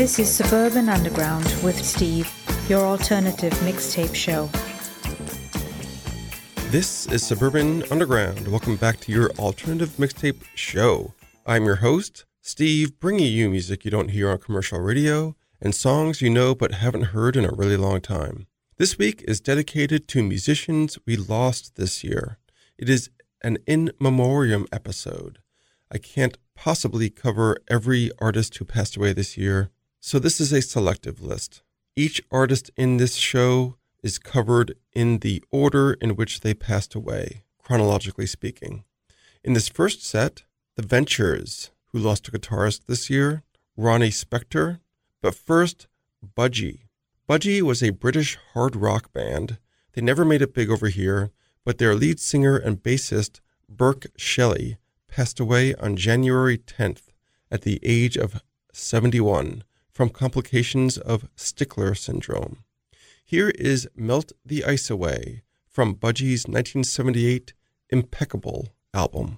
This is Suburban Underground with Steve, your alternative mixtape show. This is Suburban Underground. Welcome back to your alternative mixtape show. I'm your host, Steve, bringing you music you don't hear on commercial radio and songs you know but haven't heard in a really long time. This week is dedicated to musicians we lost this year. It is an in memoriam episode. I can't possibly cover every artist who passed away this year, so this is a selective list. Each artist in this show is covered in the order in which they passed away, chronologically speaking. In this first set, The Ventures, who lost a guitarist this year, Ronnie Spector, but first, Budgie. Budgie was a British hard rock band. They never made it big over here, but their lead singer and bassist, Burke Shelley, passed away on January 10th at the age of 71 from complications of Stickler syndrome. Here is Melt the Ice Away from Budgie's 1978 Impeckable album.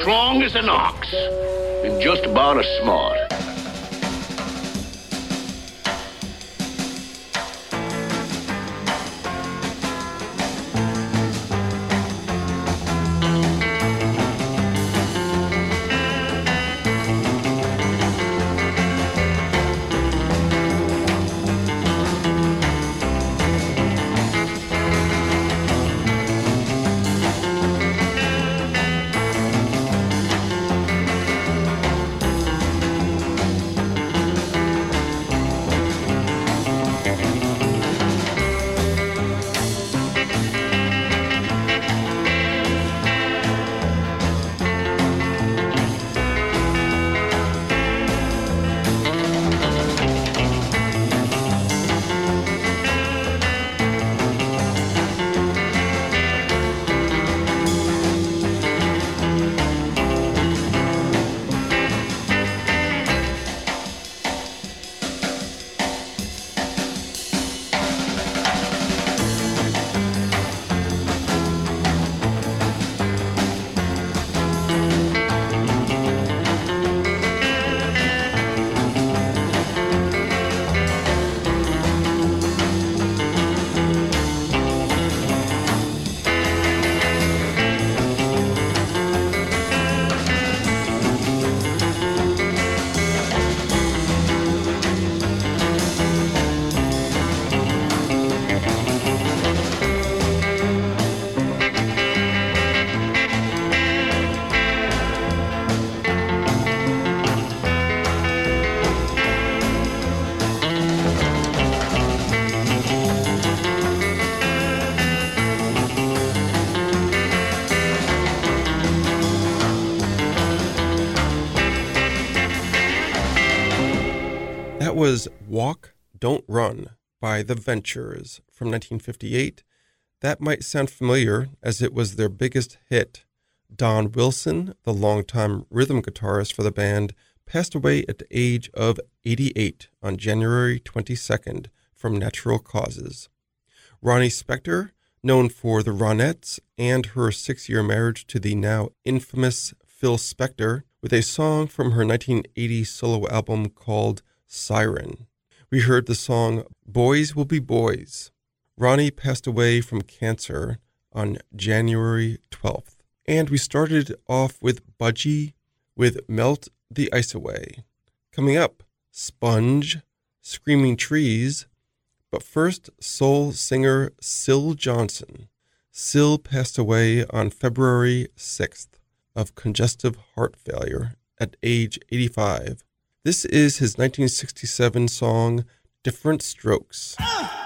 Strong as an ox and just about as smart. Was Walk, Don't Run by The Ventures from 1958. That might sound familiar as it was their biggest hit. Don Wilson, the longtime rhythm guitarist for the band, passed away at the age of 88 on January 22nd from natural causes. Ronnie Spector, known for the Ronettes and her six year marriage to the now infamous Phil Spector, with a song from her 1980 solo album called Siren. We heard the song Boys Will Be Boys. Ronnie passed away from cancer on January 12th. And we started off with Budgie with Melt the Ice Away. Coming up, Sponge, Screaming Trees. But first, soul singer Syl Johnson. Syl passed away on February 6th of congestive heart failure at age 85. This is his 1967 song, Different Strokes.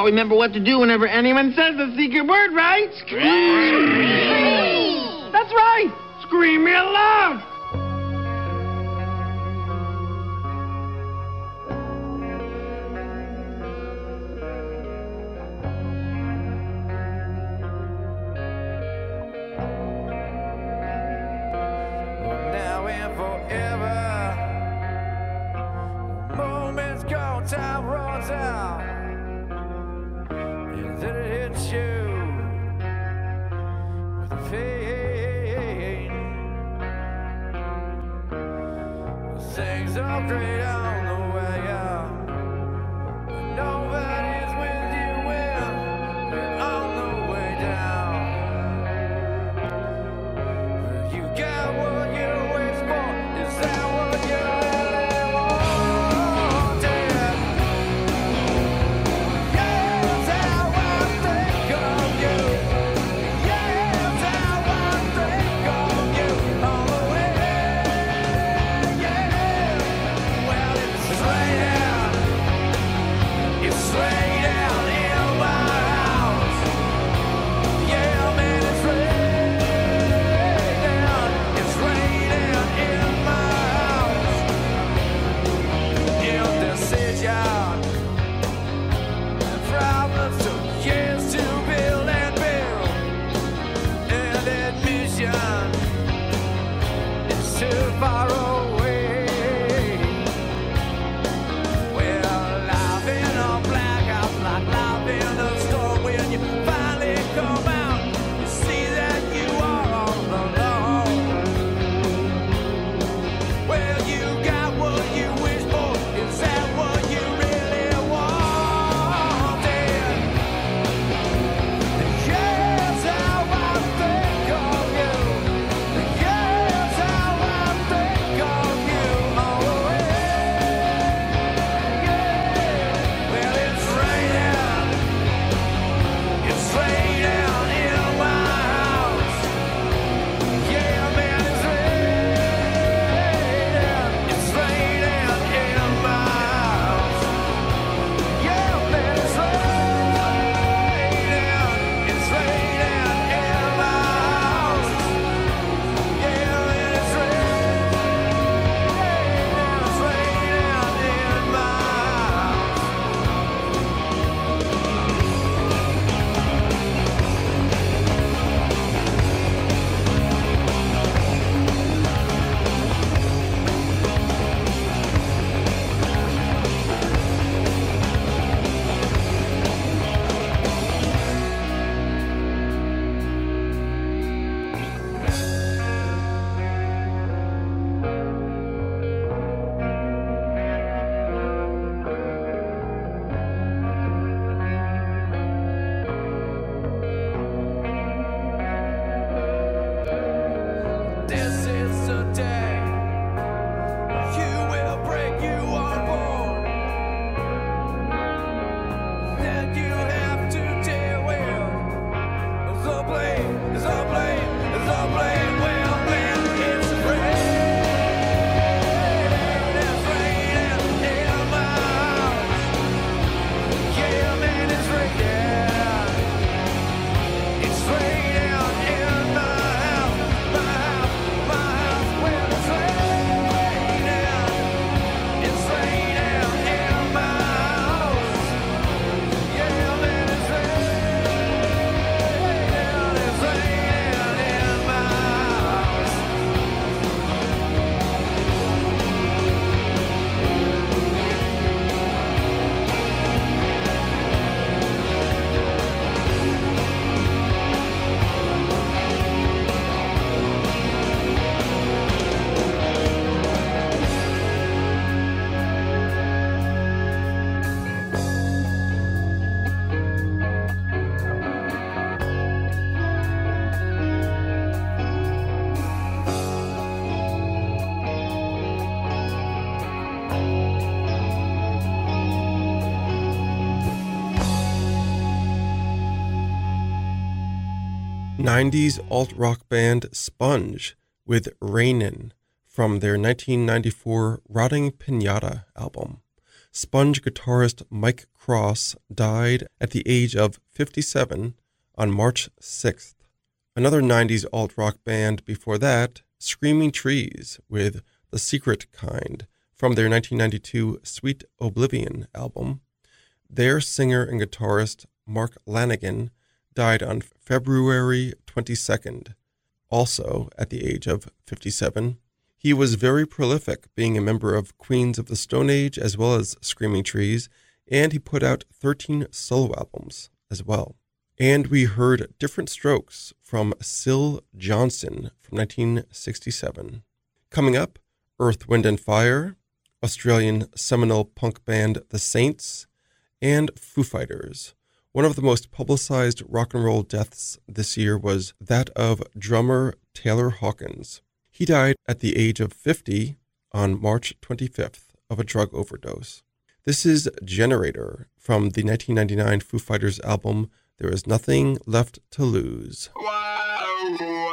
all remember what to do whenever anyone says the secret word, right? Scream! Scream. That's right! Scream real loud! now and forever. strength. 90s alt rock band Sponge with Rainin from their 1994 Rotting Pinata album. Sponge guitarist Mike Cross died at the age of 57 on March 6th. Another 90s alt rock band before that, Screaming Trees with The Secret Kind from their 1992 Sweet Oblivion album. Their singer and guitarist Mark Lanegan died on February 22nd, also at the age of 57. He was very prolific, being a member of Queens of the Stone Age as well as Screaming Trees, and he put out 13 solo albums as well. And we heard Different Strokes from Syl Johnson from 1967. Coming up, Earth, Wind, and Fire, Australian seminal punk band The Saints, and Foo Fighters. One of the most publicized rock and roll deaths this year was that of drummer Taylor Hawkins. He died at the age of 50 on March 25th of a drug overdose. This is Generator from the 1999 Foo Fighters album There Is Nothing Left to Lose. I'm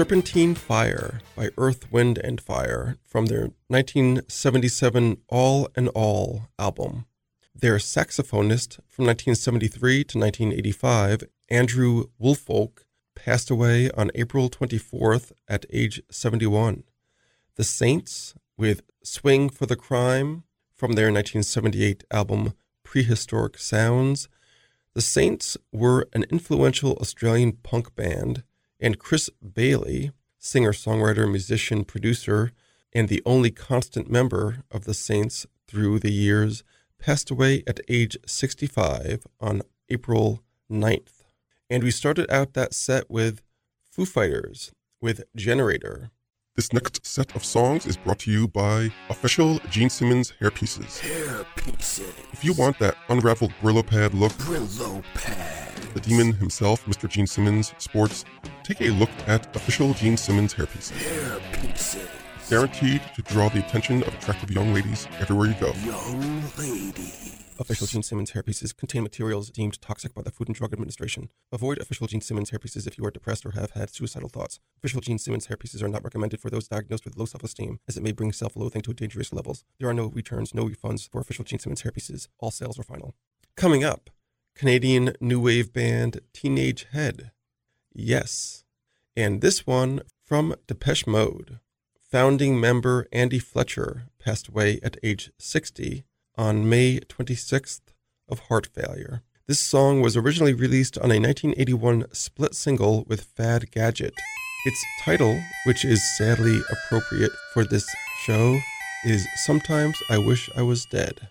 Serpentine Fire by Earth, Wind, and Fire from their 1977 All 'n All album. Their saxophonist from 1973 to 1985, Andrew Woolfolk, passed away on April 24th at age 71. The Saints, with Swing for the Crime from their 1978 album Prehistoric Sounds, the Saints were an influential Australian punk band, and Chris Bailey, singer, songwriter, musician, producer, and the only constant member of the Saints through the years, passed away at age 65 on April 9th. And we started out that set with Foo Fighters with Generator. This next set of songs is brought to you by official Gene Simmons hairpieces. Hairpieces. If you want that unraveled Brillo pad look Brillo pad. The demon himself, Mr. Gene Simmons, sports, take a look at official Gene Simmons hairpieces. Hairpieces. Guaranteed to draw the attention of attractive young ladies everywhere you go. Young lady. Official Gene Simmons hairpieces contain materials deemed toxic by the Food and Drug Administration. Avoid Official Gene Simmons hairpieces if you are depressed or have had suicidal thoughts. Official Gene Simmons hairpieces are not recommended for those diagnosed with low self-esteem, as it may bring self-loathing to dangerous levels. There are no returns, no refunds for Official Gene Simmons hairpieces. All sales are final. Coming up, Canadian new wave band Teenage Head. Yes. And this one from Depeche Mode. Founding member Andy Fletcher passed away at age 60 on May 26th of heart failure. This song was originally released on a 1981 split single with Fad Gadget. Its title, which is sadly appropriate for this show, is Sometimes I Wish I Was Dead.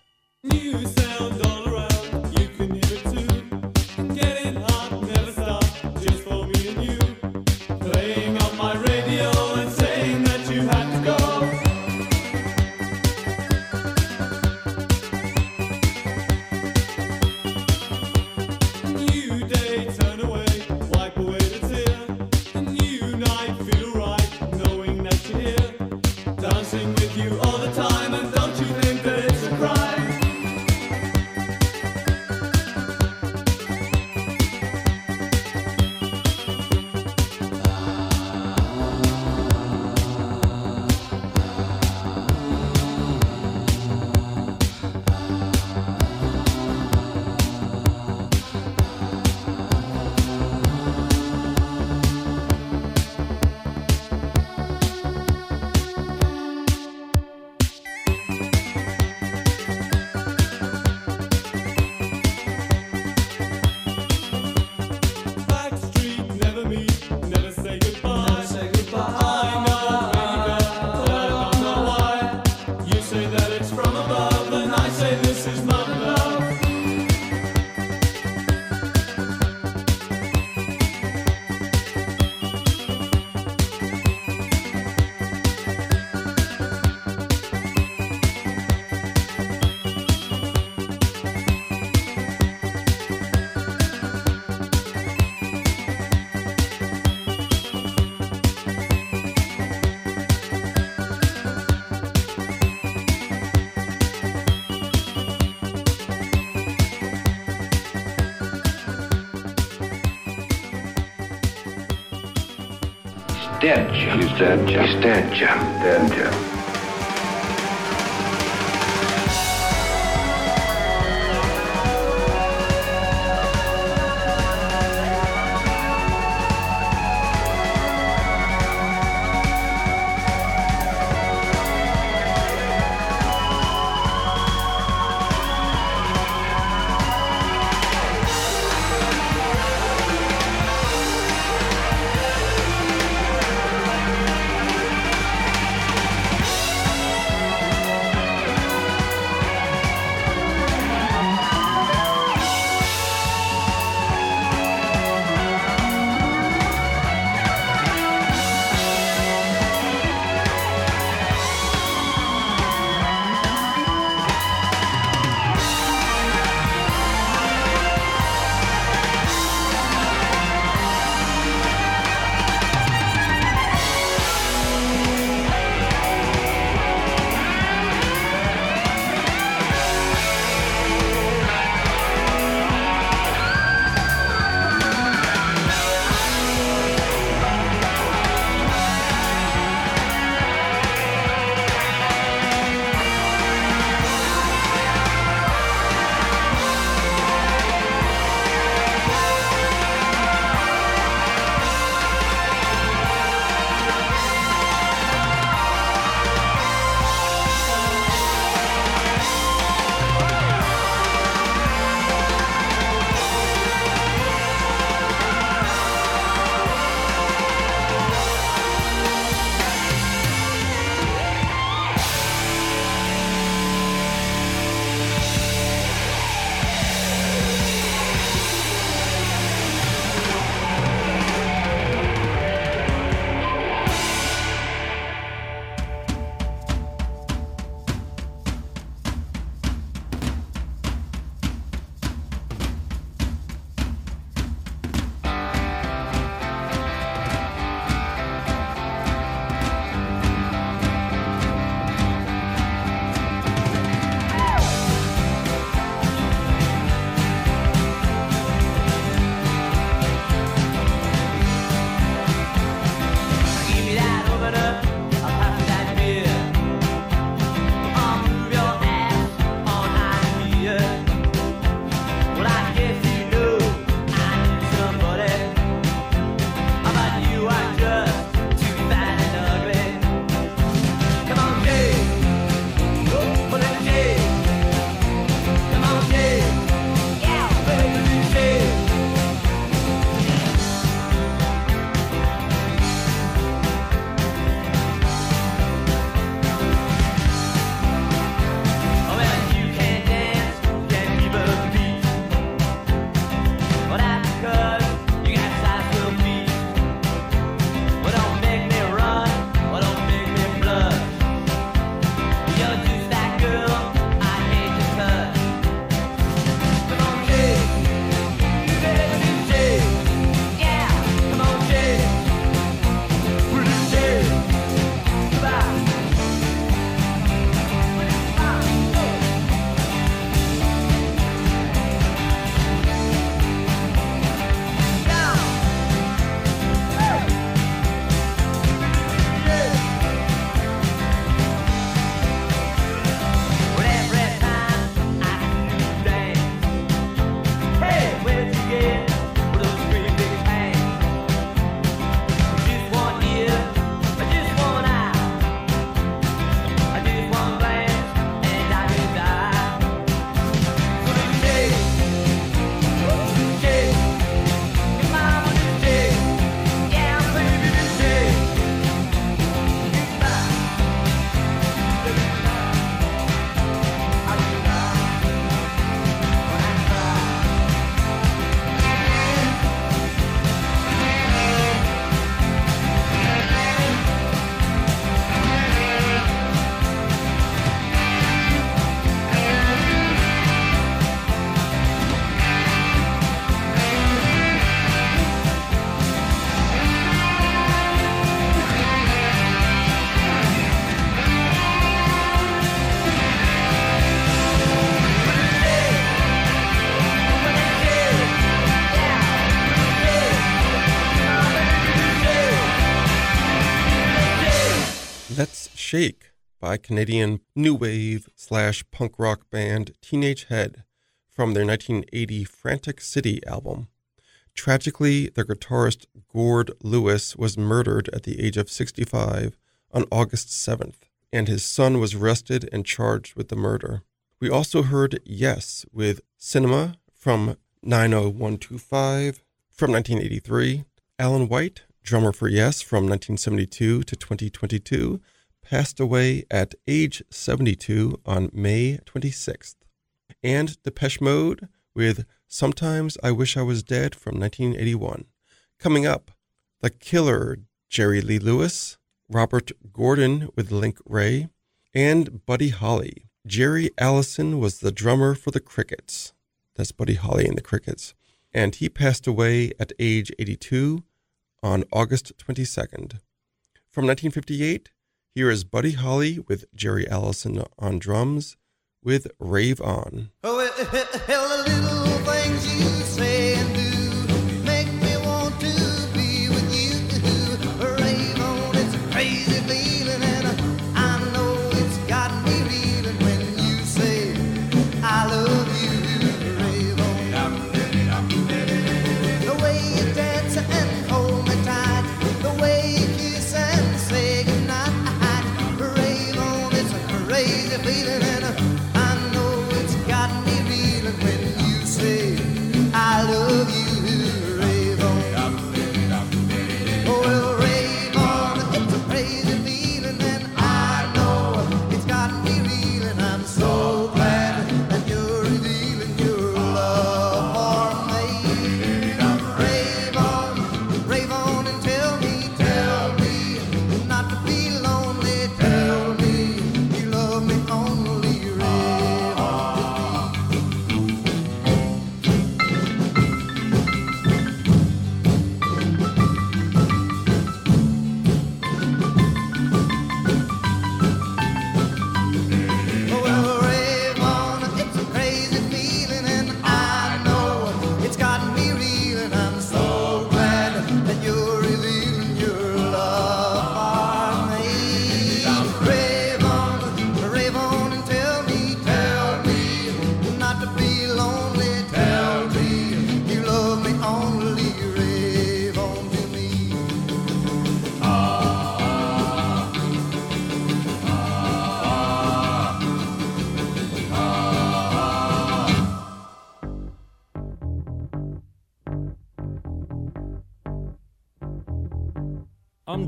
Jim. He's dead, Jim. He's dead, Jim. Dead, Jim. By Canadian new wave slash punk rock band Teenage Head from their 1980 Frantic City album. Tragically, their guitarist Gord Lewis was murdered at the age of 65 on August 7th, and his son was arrested and charged with the murder. We also heard Yes with Cinema from 90125 from 1983, Alan White, drummer for Yes from 1972 to 2022, passed away at age 72 on May 26th. And Depeche Mode with Sometimes I Wish I Was Dead from 1981. Coming up, The Killer, Jerry Lee Lewis, Robert Gordon with Link Wray, and Buddy Holly. Jerry Allison was the drummer for the Crickets. That's Buddy Holly and the Crickets. And he passed away at age 82 on August 22nd. From 1958, here is Buddy Holly with Jerry Allison on drums with Rave On. Oh,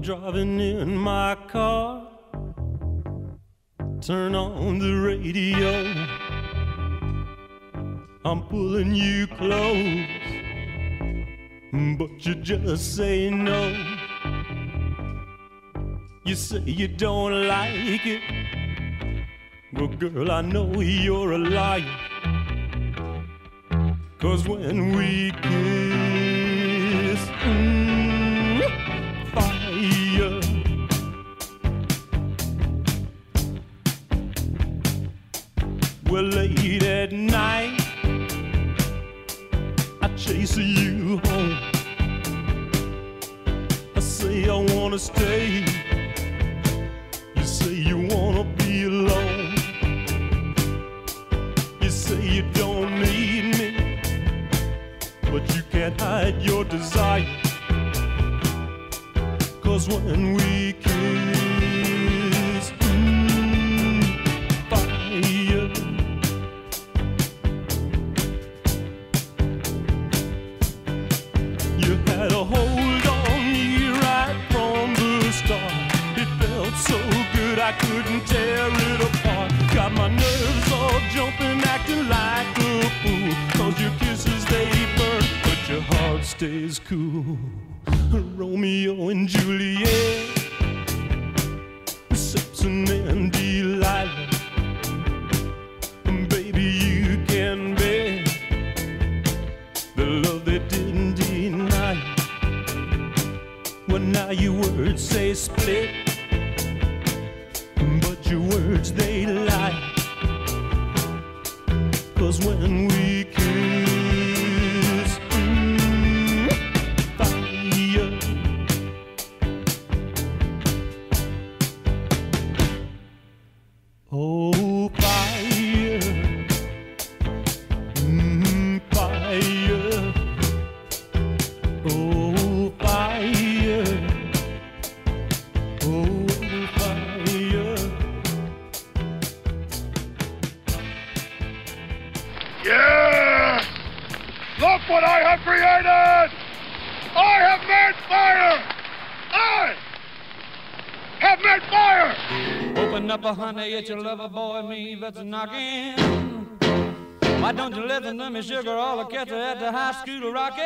driving in my car. Turn on the radio. I'm pulling you close, but you just say no. You say you don't like it. Well, girl, I know you're a liar. Cause when we kiss, mm, Well, late at night, I chase you home. I say I wanna stay. You say you wanna be alone. You say you don't need me, but you can't hide your desire. Cause when we kiss, stays cool. Romeo and Juliet, lover boy, me that's knocking. Why don't you listen to me, sugar? All the cats are at the high school rocking.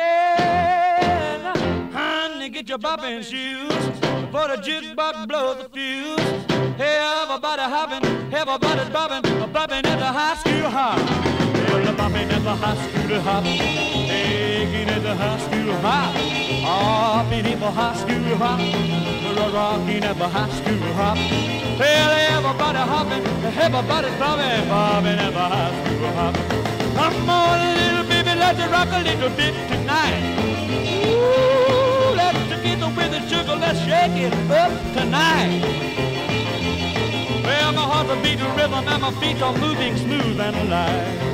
Honey, get your bopping shoes for the jukebox blows the fuse. Hey, everybody hopping, everybody's bopping, bopping at the high school hop. Well, the bopping at the high school hop, Ah, the high school hop, hopping at the high school hop, We're rocking at the high school hop. Well, everybody hopping, everybody's bopping, bopping at the high school hop. Come on, little baby, let's rock a little bit tonight. Ooh, let's get with the sugar, let's shake it up tonight. Well, my heart's a beating rhythm and my feet are moving smooth and alive.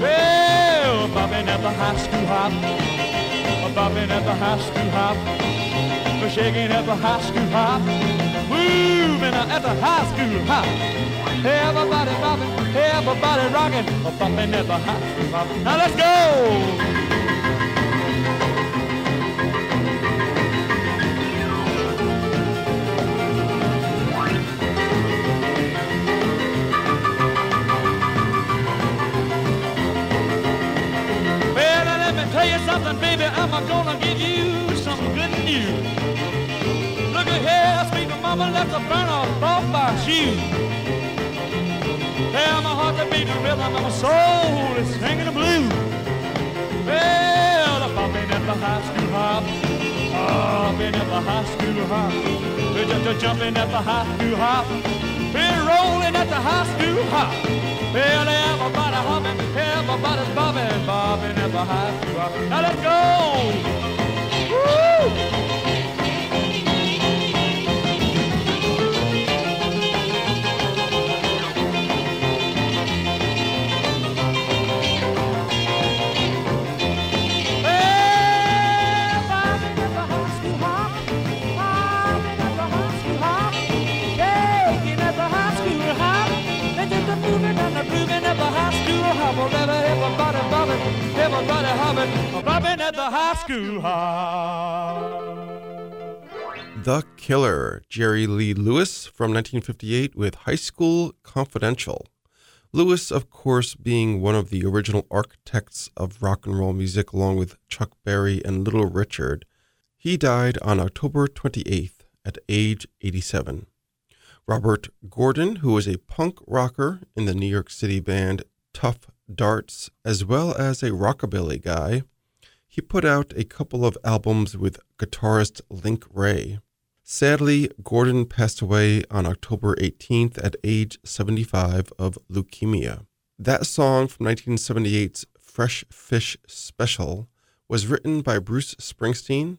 Well, bobbing at the high school hop, bobbing at the high school hop, We're shaking at the high school hop, moving at the high school hop. Everybody bobbing, everybody rocking, bobbing at the high school hop. Now let's go. Something, baby. I'm gonna give you some good news. Look at here, sweet mama, let's burn off off my shoes. Well, my heart's a beating rhythm, and my soul is singing the blues. Well, I'm bopping at the high school hop, hopping at the high school hop, we're just jumping at the high school hop, we're rolling at the high school hop. Well, everybody hopping, everybody's bobbing, bobbing at the high school hop. Now let's go! Woo! Everybody hopping, bobbing at the high school hop. The Killer, Jerry Lee Lewis from 1958 with High School Confidential. Lewis, of course, being one of the original architects of rock and roll music along with Chuck Berry and Little Richard. He died on October 28th at age 87. Robert Gordon, who was a punk rocker in the New York City band Tuff Darts, as well as a rockabilly guy, he put out a couple of albums with guitarist Link Wray. Sadly, Gordon passed away on October 18th at age 75 of leukemia. That song from 1978's Fresh Fish Special was written by Bruce Springsteen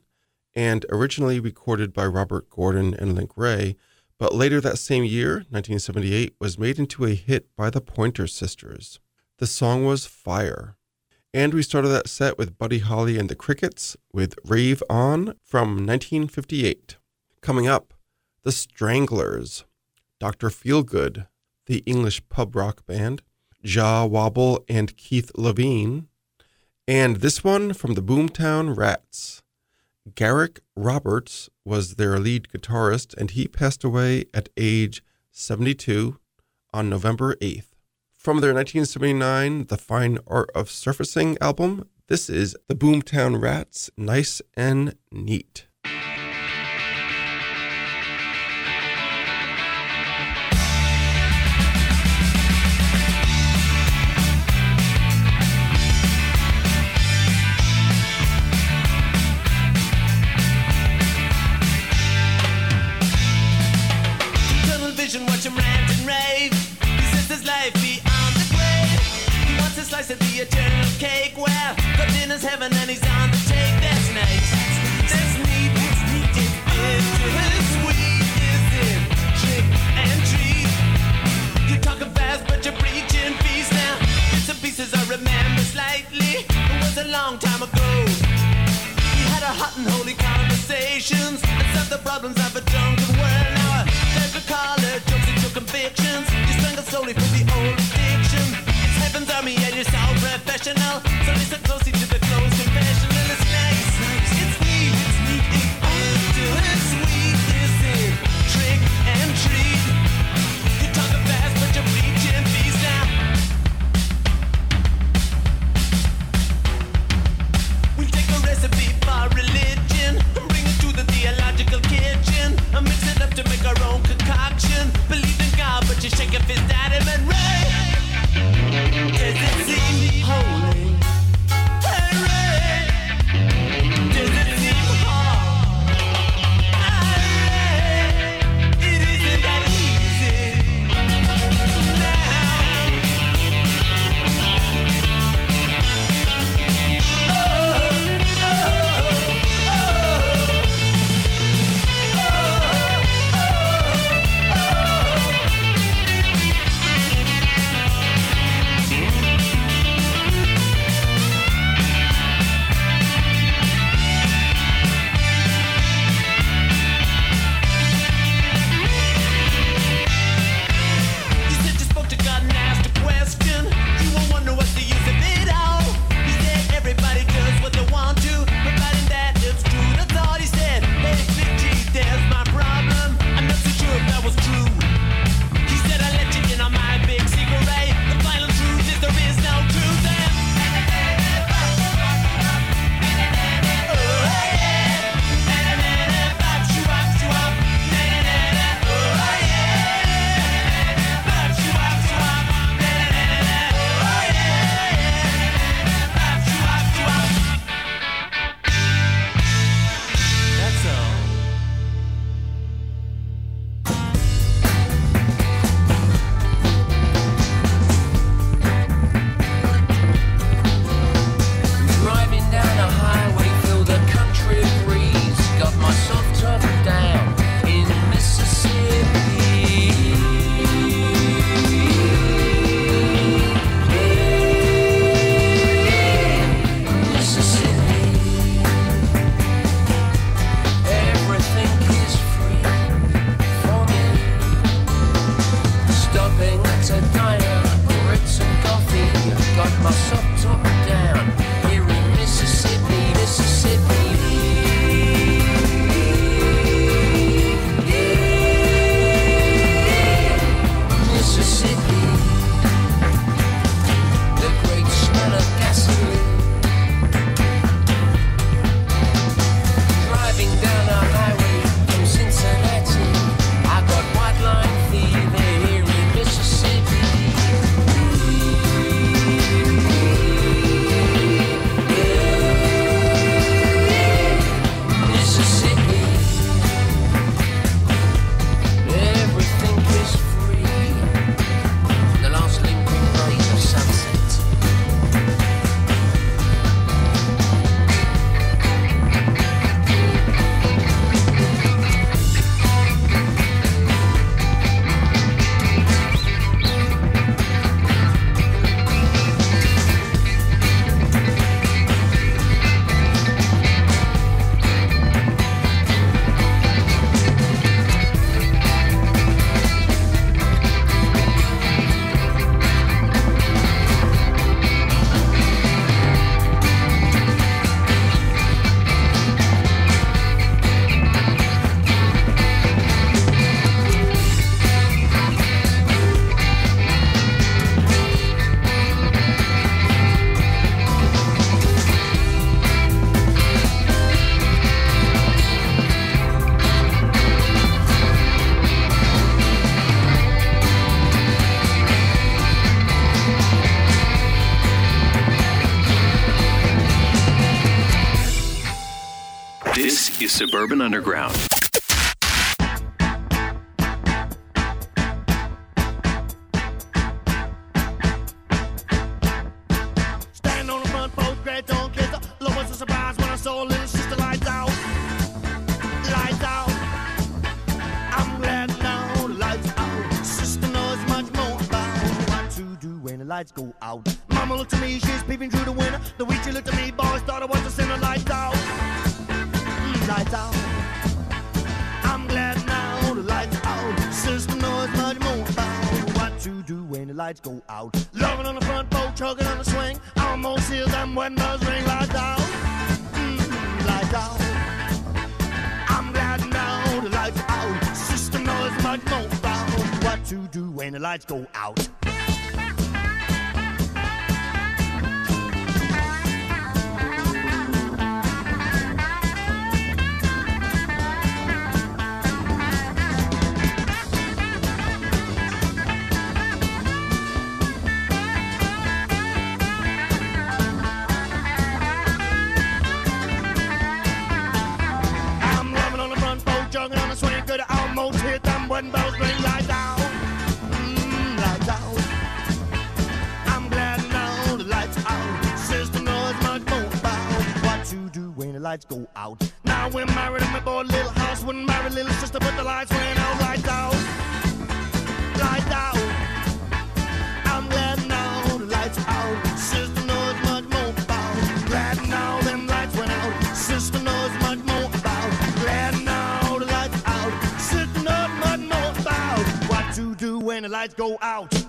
and originally recorded by Robert Gordon and Link Wray, but later that same year, 1978, was made into a hit by the Pointer Sisters. The song was Fire. And we started that set with Buddy Holly and the Crickets with Rave On from 1958. Coming up, The Stranglers, Dr. Feelgood, the English pub rock band, Jah Wobble and Keith Levene, and this one from the Boomtown Rats. Garrick Roberts was their lead guitarist, and he passed away at age 72 on November 8th. From their 1979 The Fine Art of Surfacing album, this is the Boomtown Rats, Nice and Neat. Heaven and he's on the take. That's nice. That's neat. That's neat. It's bitter, sweet. Is it trick and treat? You're talking fast, but you're preaching peace now. Bits and pieces I remember slightly. It was a long time ago. We had a hot and holy conversations and solved the problems of a drunken world. Now I take a collar, jokes into convictions. You strangle slowly for the old addiction. It's heaven's army and your soul professional. So listen closely Suburban Underground. Lights go out. Lights go out. Now we're married and we bought a little house. Wouldn't marry little sister, but the lights went out. Lights out. Lights out. I'm glad now the lights out. Sister knows much more about. Glad now them lights went out. Sister knows much more about. Glad now the lights out. Sister knows much more about what to do when the lights go out.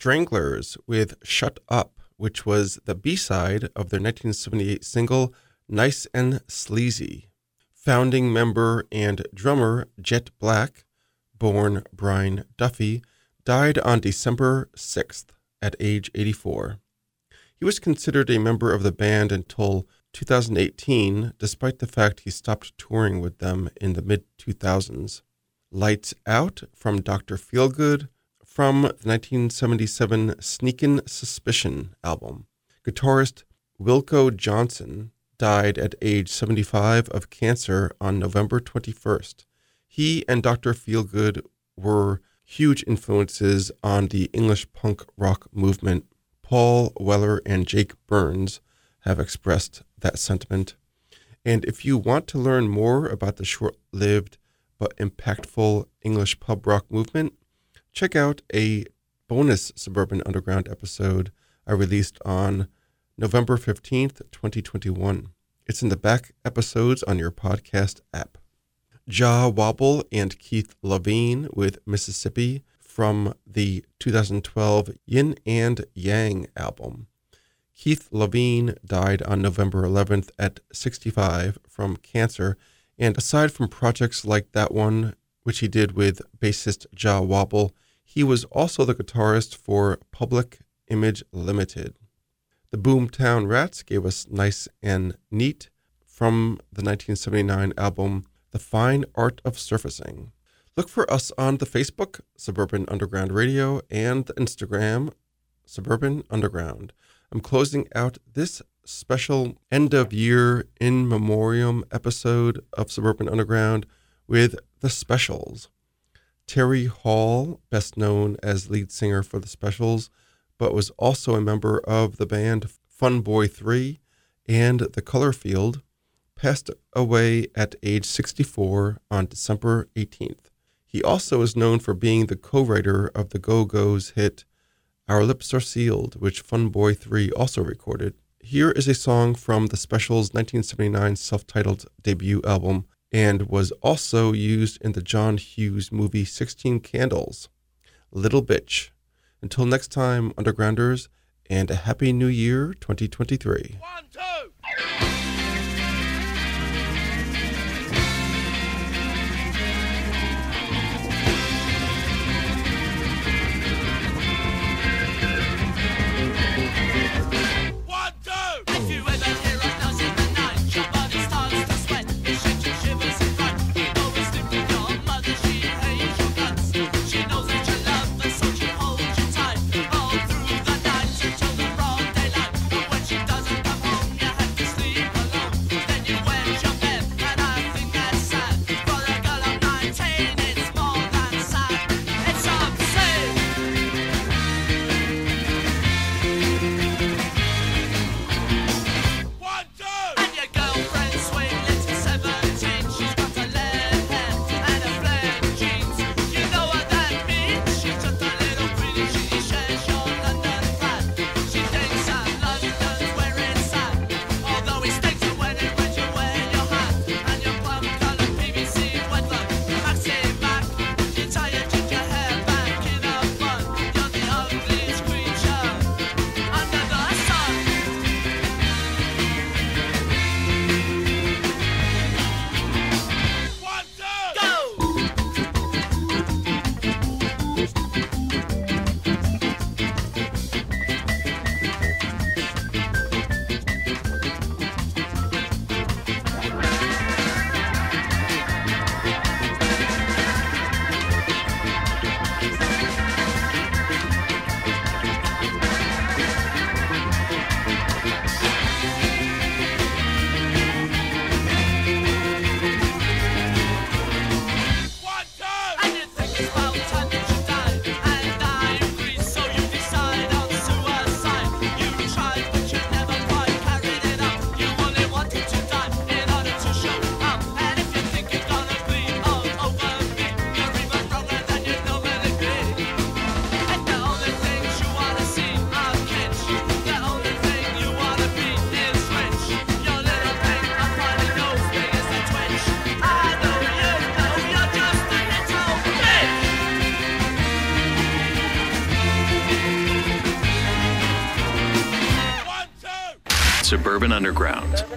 Stranglers with Shut Up, which was the B side of their 1978 single Nice and Sleazy. Founding member and drummer Jet Black, born Brian Duffy, died on December 6th at age 84. He was considered a member of the band until 2018, despite the fact he stopped touring with them in the mid 2000s. Lights Out from Dr. Feelgood from the 1977 Sneakin' Suspicion album. Guitarist Wilko Johnson died at age 75 of cancer on November 21st. He and Dr. Feelgood were huge influences on the English punk rock movement. Paul Weller and Jake Burns have expressed that sentiment. And if you want to learn more about the short lived but impactful English pub rock movement, check out a bonus Suburban Underground episode I released on November 15th, 2021. It's in the back episodes on your podcast app. Jah Wobble and Keith Levene with Mississippi from the 2012 Yin and Yang album. Keith Levene died on November 11th at 65 from cancer, and aside from projects like that one, which he did with bassist Jah Wobble, he was also the guitarist for Public Image Limited. The Boomtown Rats gave us Nice and Neat from the 1979 album The Fine Art of Surfacing. Look for us on the Facebook, Suburban Underground Radio, and the Instagram, Suburban Underground. I'm closing out this special end of year in memoriam episode of Suburban Underground with the specials. Terry Hall, best known as lead singer for the specials, but was also a member of the band Fun Boy 3 and The Colourfield, passed away at age 64 on December 18th. He also is known for being the co writer of the Go Go's hit Our Lips Are Sealed, which Fun Boy 3 also recorded. Here is a song from the Specials' 1979 self titled debut album and was also used in the John Hughes movie 16 Candles. Little Bitch. Until next time, Undergrounders, and a Happy New Year 2023. One, two. Suburban Underground. Urban Underground.